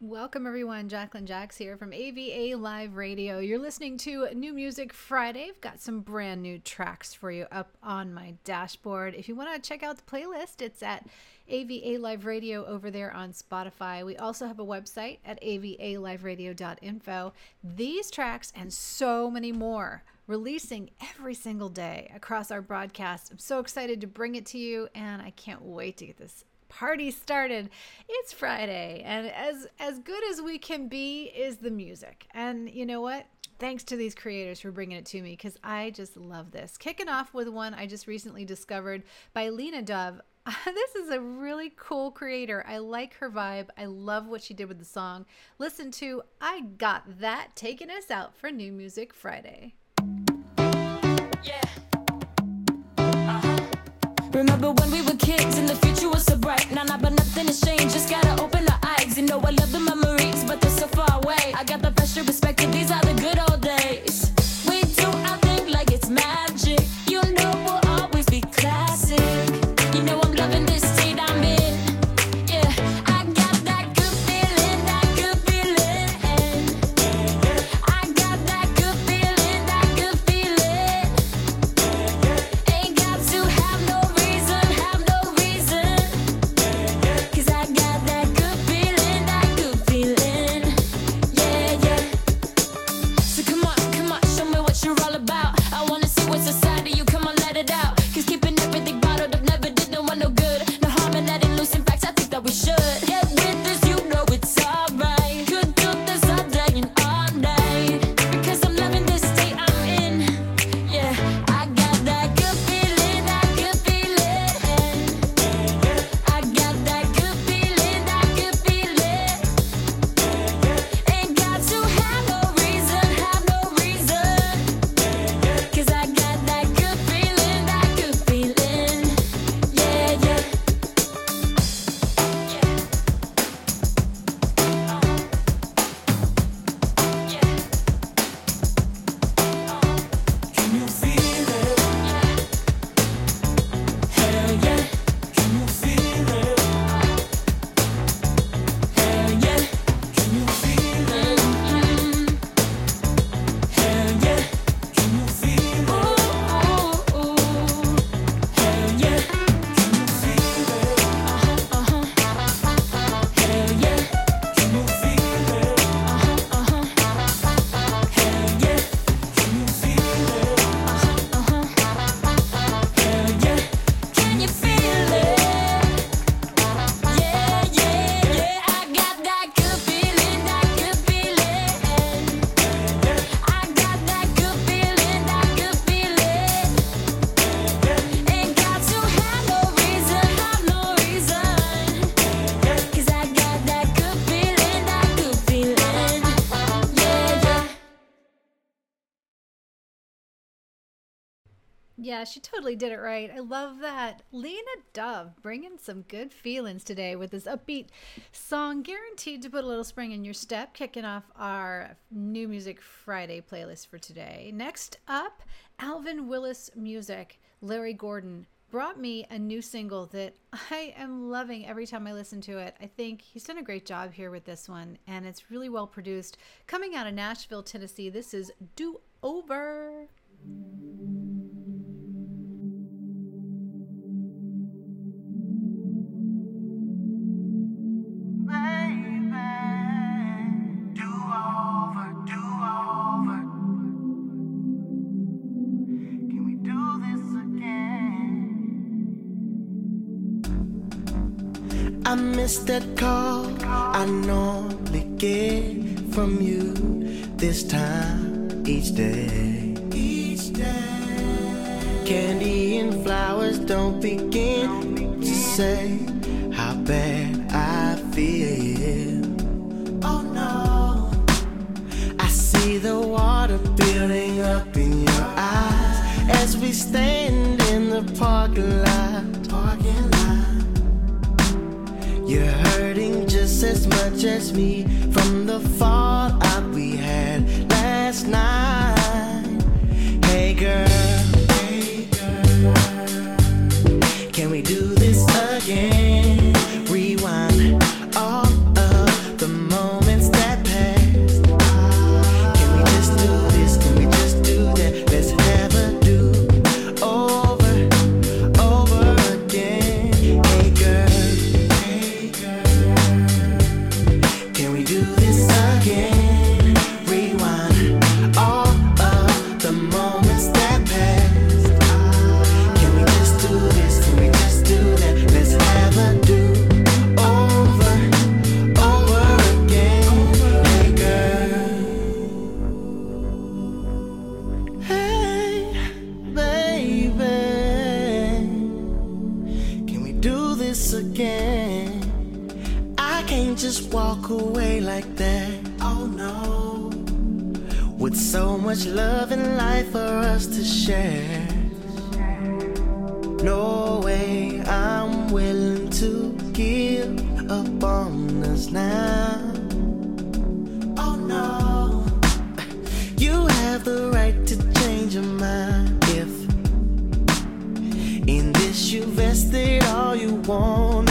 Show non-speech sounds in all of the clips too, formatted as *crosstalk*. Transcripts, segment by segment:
Welcome, everyone. Jacqueline Jax here from AVA Live Radio. You're listening to New Music Friday. I've got some brand new tracks for you up on my dashboard. If you want to check out the playlist, it's at AVA Live Radio over there on Spotify. We also have a website at avaliveradio.info. These tracks and so many more releasing every single day across our broadcast. I'm so excited to bring it to you, and I can't wait to get this party started. It's Friday, and as as good as we can be is the music. And you know what? Thanks to these creators for bringing it to me because I just love this. Kicking off with one I just recently discovered by Lena Dove. *laughs* this is a really cool creator. I like her vibe. I love what she did with the song. Listen to I Got That taking us out for New Music Friday. Yeah. Remember when we were kids and the future was so bright? Nah, nah, but nothing has changed. Just gotta open our eyes. You know, I love the memories, but they're so far away. I got the pressure, perspective. These are the Yeah, she totally did it right. I love that. Lena Dove bringing some good feelings today with this upbeat song, guaranteed to put a little spring in your step, kicking off our New Music Friday playlist for today. Next up, Alvin Willis Music, Larry Gordon brought me a new single that I am loving every time I listen to it. I think he's done a great job here with this one, and it's really well produced. Coming out of Nashville, Tennessee, this is Do Over. I missed that call I normally get from you this time each day. Each day. Candy and flowers don't begin to say how bad I feel. Oh no. I see the water building up in your eyes as we stand in the parking lot. Parking lot. You're hurting just as much as me from the fallout we had last night. Hey girl, hey girl, can we do this again? taste it all you want.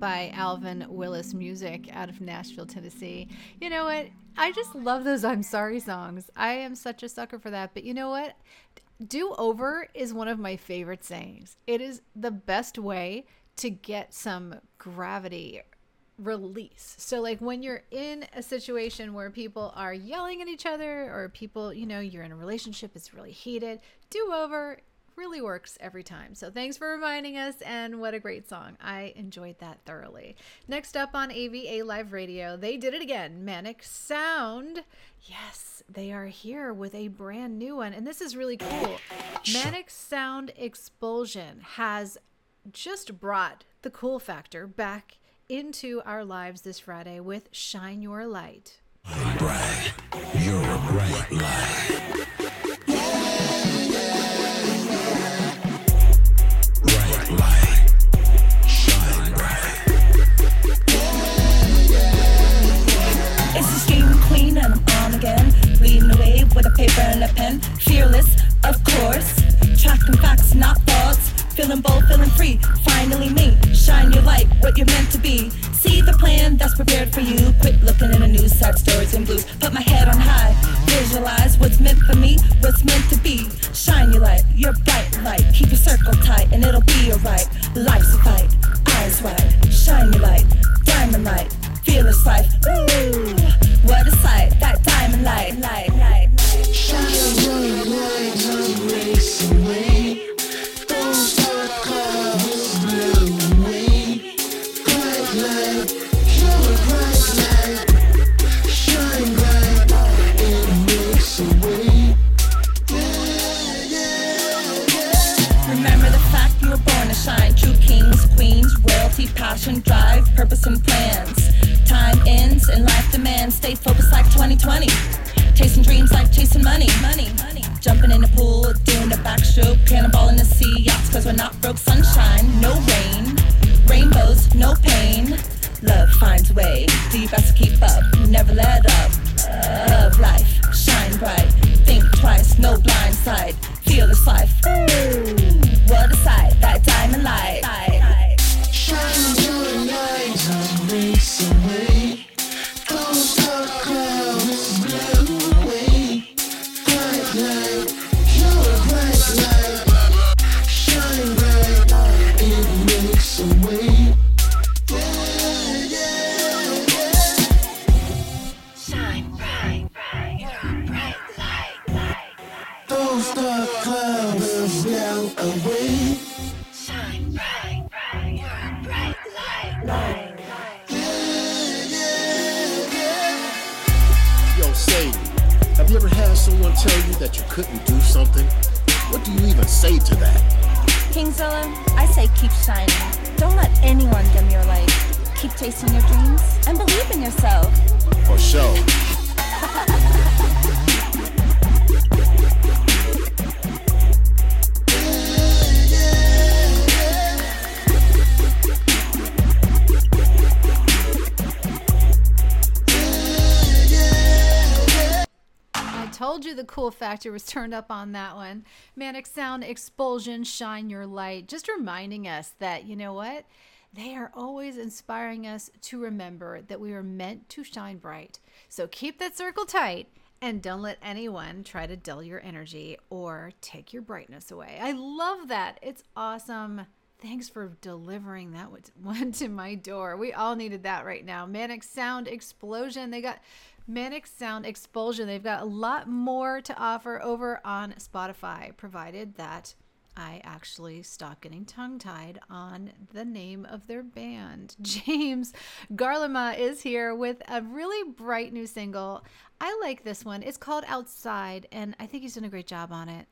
by Alvin Willis Music out of Nashville, Tennessee. You know what? I just love those I'm sorry songs. I am such a sucker for that. But you know what? Do over is one of my favorite sayings. It is the best way to get some gravity release. So like when you're in a situation where people are yelling at each other or people, you know, you're in a relationship it's really heated, do over really works every time. So thanks for reminding us, and what a great song. I enjoyed that thoroughly. Next up on AVA Live Radio, they did it again Manic Sound. Yes, they are here with a brand new one, and this is really cool. Manic Sound Expulsion has just brought the cool factor back into our lives this Friday with Shine Your Light. Bright, you're a bright light. Yeah. told you the cool factor was turned up on that one. Manic Sound Expulsion, Shine Your Light, just reminding us that, you know what? They are always inspiring us to remember that we are meant to shine bright. So keep that circle tight and don't let anyone try to dull your energy or take your brightness away. I love that. It's awesome. Thanks for delivering that *laughs* one to my door. We all needed that right now. Manic Sound Explosion. They got Manic Sound Expulsion. They've got a lot more to offer over on Spotify, provided that I actually stop getting tongue tied on the name of their band. *laughs* James Garlama is here with a really bright new single. I like this one. It's called Outside, and I think he's done a great job on it.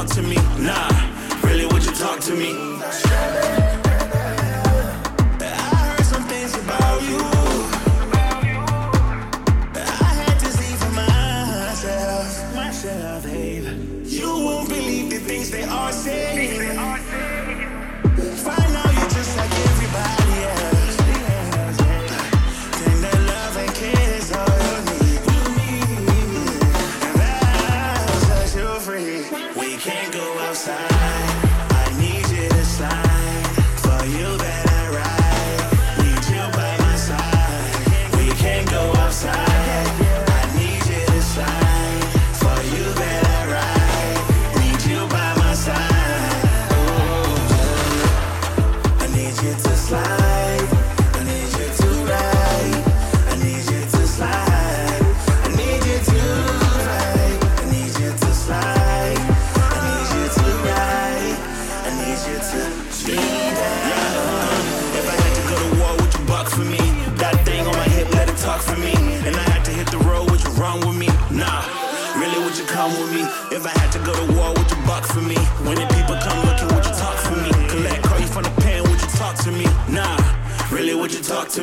talk to me? Nah, really, would you talk to me? fly.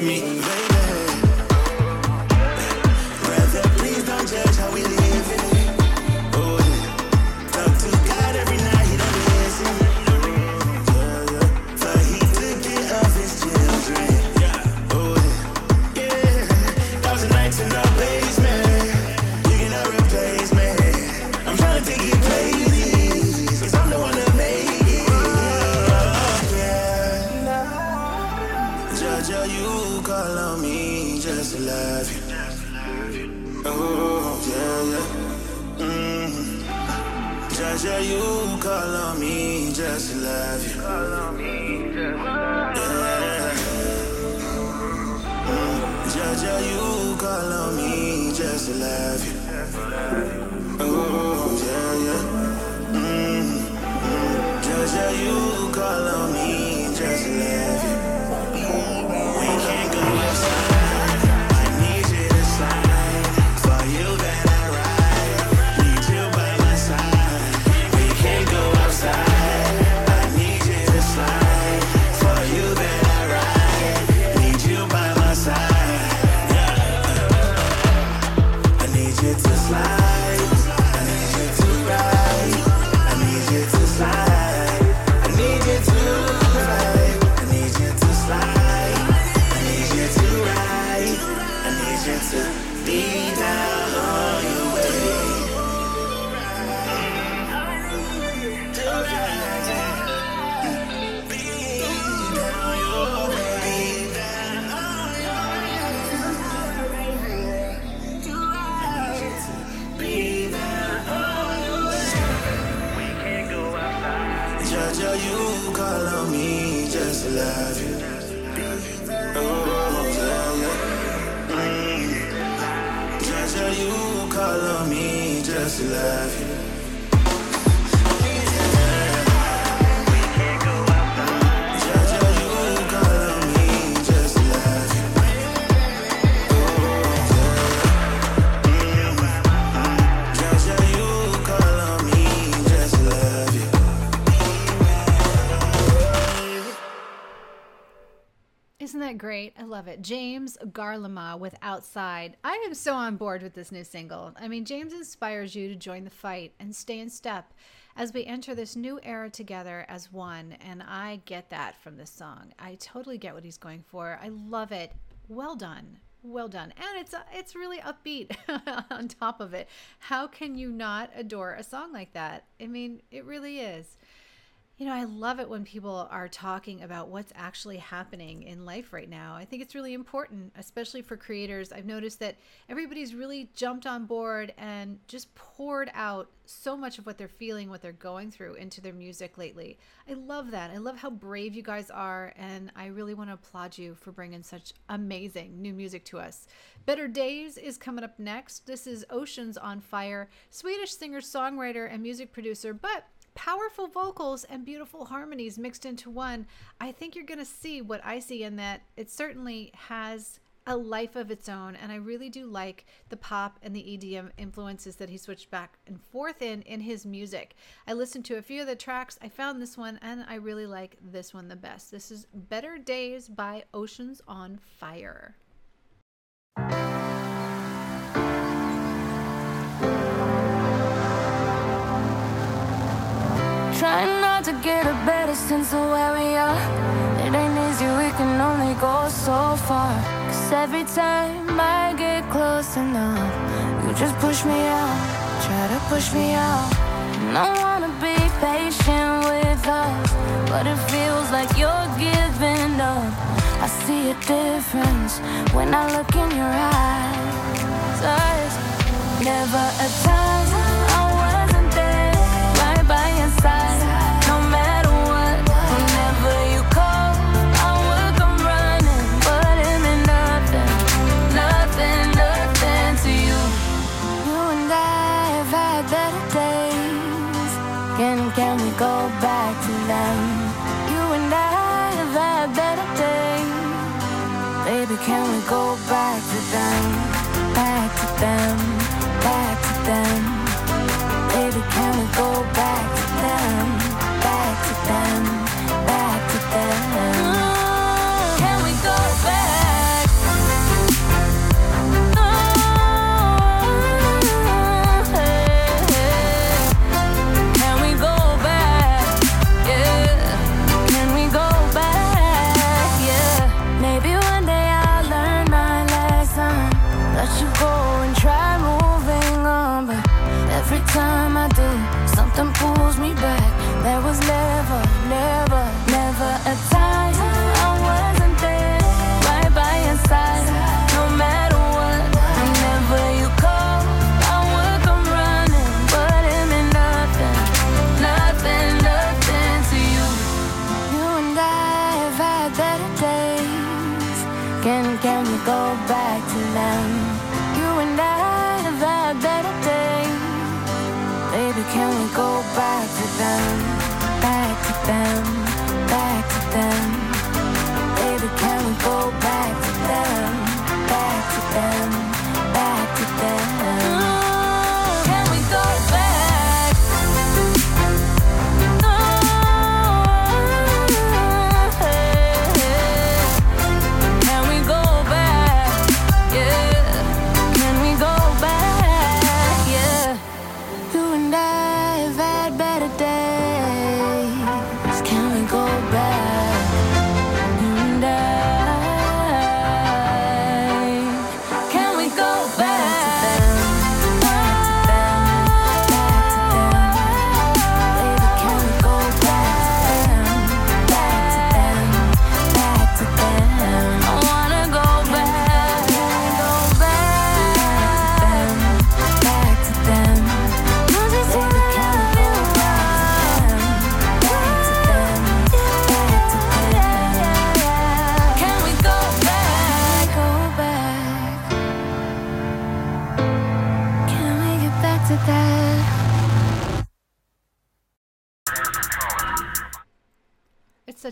me. Yeah, you call on me just to love you. Yeah. Mm. Jaja, you call on me just to love you. Oh, yeah, yeah. Mm. Mm. Jaja, you call on me. Love you. Mm. Jaja, you call on me just love you. Love it. James Garlama with Outside. I am so on board with this new single. I mean, James inspires you to join the fight and stay in step as we enter this new era together as one. And I get that from this song. I totally get what he's going for. I love it. Well done. Well done. And it's uh, it's really upbeat *laughs* on top of it. How can you not adore a song like that? I mean, it really is. You know, I love it when people are talking about what's actually happening in life right now. I think it's really important, especially for creators. I've noticed that everybody's really jumped on board and just poured out so much of what they're feeling, what they're going through into their music lately. I love that. I love how brave you guys are, and I really want to applaud you for bringing such amazing new music to us. Better Days is coming up next. This is Oceans on Fire, Swedish singer, songwriter, and music producer, but powerful vocals and beautiful harmonies mixed into one. I think you're going to see what I see in that it certainly has a life of its own and I really do like the pop and the EDM influences that he switched back and forth in in his music. I listened to a few of the tracks. I found this one and I really like this one the best. This is Better Days by Oceans on Fire. Get a better sense of where we are. It ain't easy, we can only go so far. Cause every time I get close enough, you just push me out, try to push me out. And I wanna be patient with us, but it feels like you're giving up. I see a difference when I look in your eyes. Never a time there was left.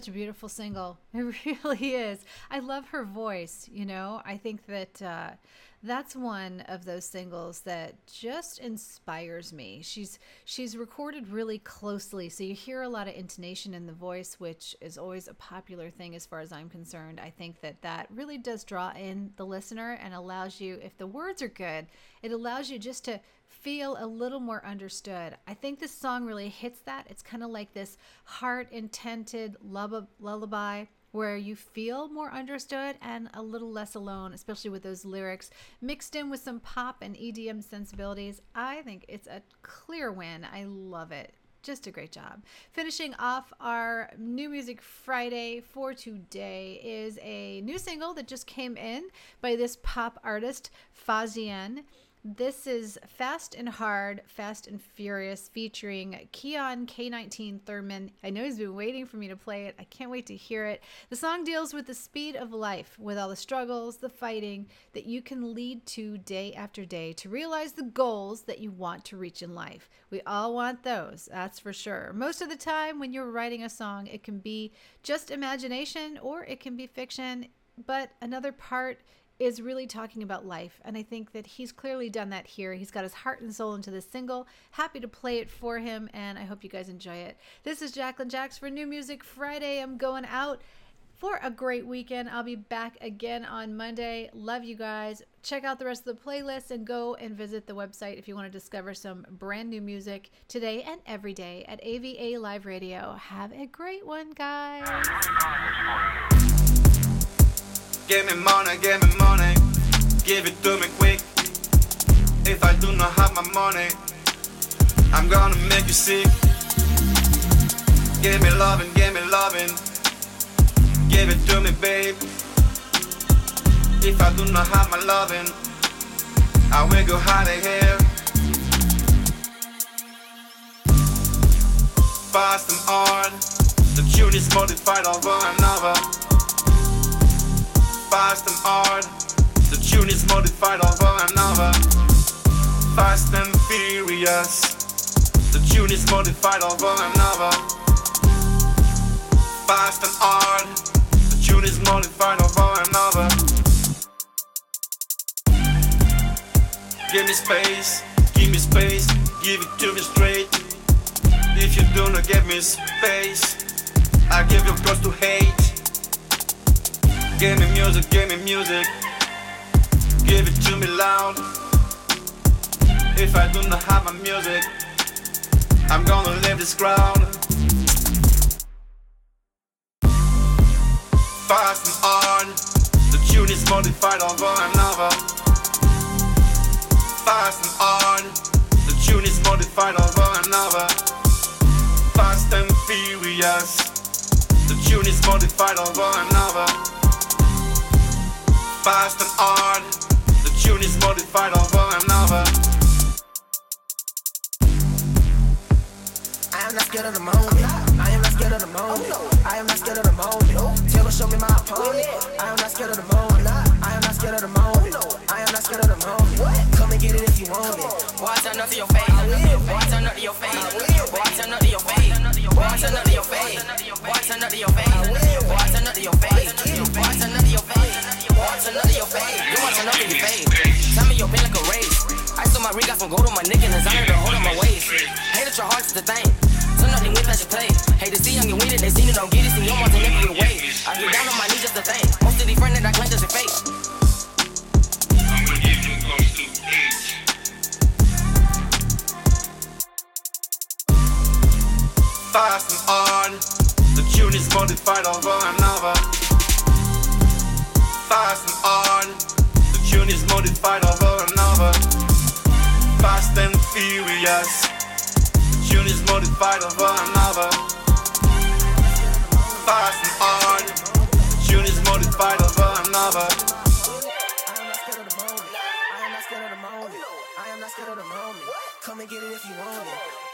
Such a beautiful single. *laughs* It really is. I love her voice. You know, I think that uh, that's one of those singles that just inspires me. She's she's recorded really closely, so you hear a lot of intonation in the voice, which is always a popular thing as far as I'm concerned. I think that that really does draw in the listener and allows you, if the words are good, it allows you just to feel a little more understood. I think this song really hits that. It's kind of like this heart intended lullaby where you feel more understood and a little less alone, especially with those lyrics mixed in with some pop and EDM sensibilities. I think it's a clear win. I love it. Just a great job. Finishing off our New Music Friday for today is a new single that just came in by this pop artist, Fazien. This is Fast and Hard, Fast and Furious, featuring Keon K19 Thurman. I know he's been waiting for me to play it. I can't wait to hear it. The song deals with the speed of life, with all the struggles, the fighting that you can lead to day after day to realize the goals that you want to reach in life. We all want those, that's for sure. Most of the time, when you're writing a song, it can be just imagination or it can be fiction, but another part is really talking about life. And I think that he's clearly done that here. He's got his heart and soul into this single. Happy to play it for him, and I hope you guys enjoy it. This is Jacqueline Jax for New Music Friday. I'm going out for a great weekend. I'll be back again on Monday. Love you guys. Check out the rest of the playlist and go and visit the website if you want to discover some brand new music today and every day at AVA Live Radio. Have a great one, guys. Give me money, give me money, give it to me quick. If I do not have my money, I'm gonna make you sick. Give me loving, give me loving, give it to me, babe. If I do not have my loving, I will go hide here. Fast and hard, the tune is modified over fast and hard. The tune is modified over another. Fast and furious. The tune is modified over another. Fast and hard. The tune is modified over another. Give me space, give me space, give it to me straight. If you do not give me space, I give you cause to hate. Give me music, give me music. Give it to me loud. If I do not have my music, I'm gonna leave this crowd. Fast and hard, the tune is modified over another. Fast and hard, the tune is modified over another. Fast and furious, the tune is modified over another fast and hard. The tune is modified over another. I am not scared of the moment. I am not scared of the moment. I am not scared of the moment. Taylor, show me my opponent. I am not scared of the moment. I am not scared of the moment. I am not scared of the moment. Come and get it if you want it. Boy, turn up to your face. Boy, turn up to your face. Boy, turn up to your face. Boy, turn up to your face. Boy, turn up to your face. Boy, turn up to your face. Boy, turn up to your face. Want to know your face. You want to know your face. Tell me your pain like a race. I stole my rig off from gold on my nigga and designer to hold on my waist. Hate at your heart's the thing. So nothing with that you play. Hate to see young and weeded, they seen it, don't get it, see your mom to never get away. I get down on my knees just to thank. Most of these friends that I claim just a fake. I'm you. Fast and hard, the tune is modified another fast is modified over another. Fast and furious. Tune is modified over another. Fast and hard. Tune is modified over another. I am not scared of the moment. I am not scared of the moment. I am not scared of the moment. Come and get it if you want it.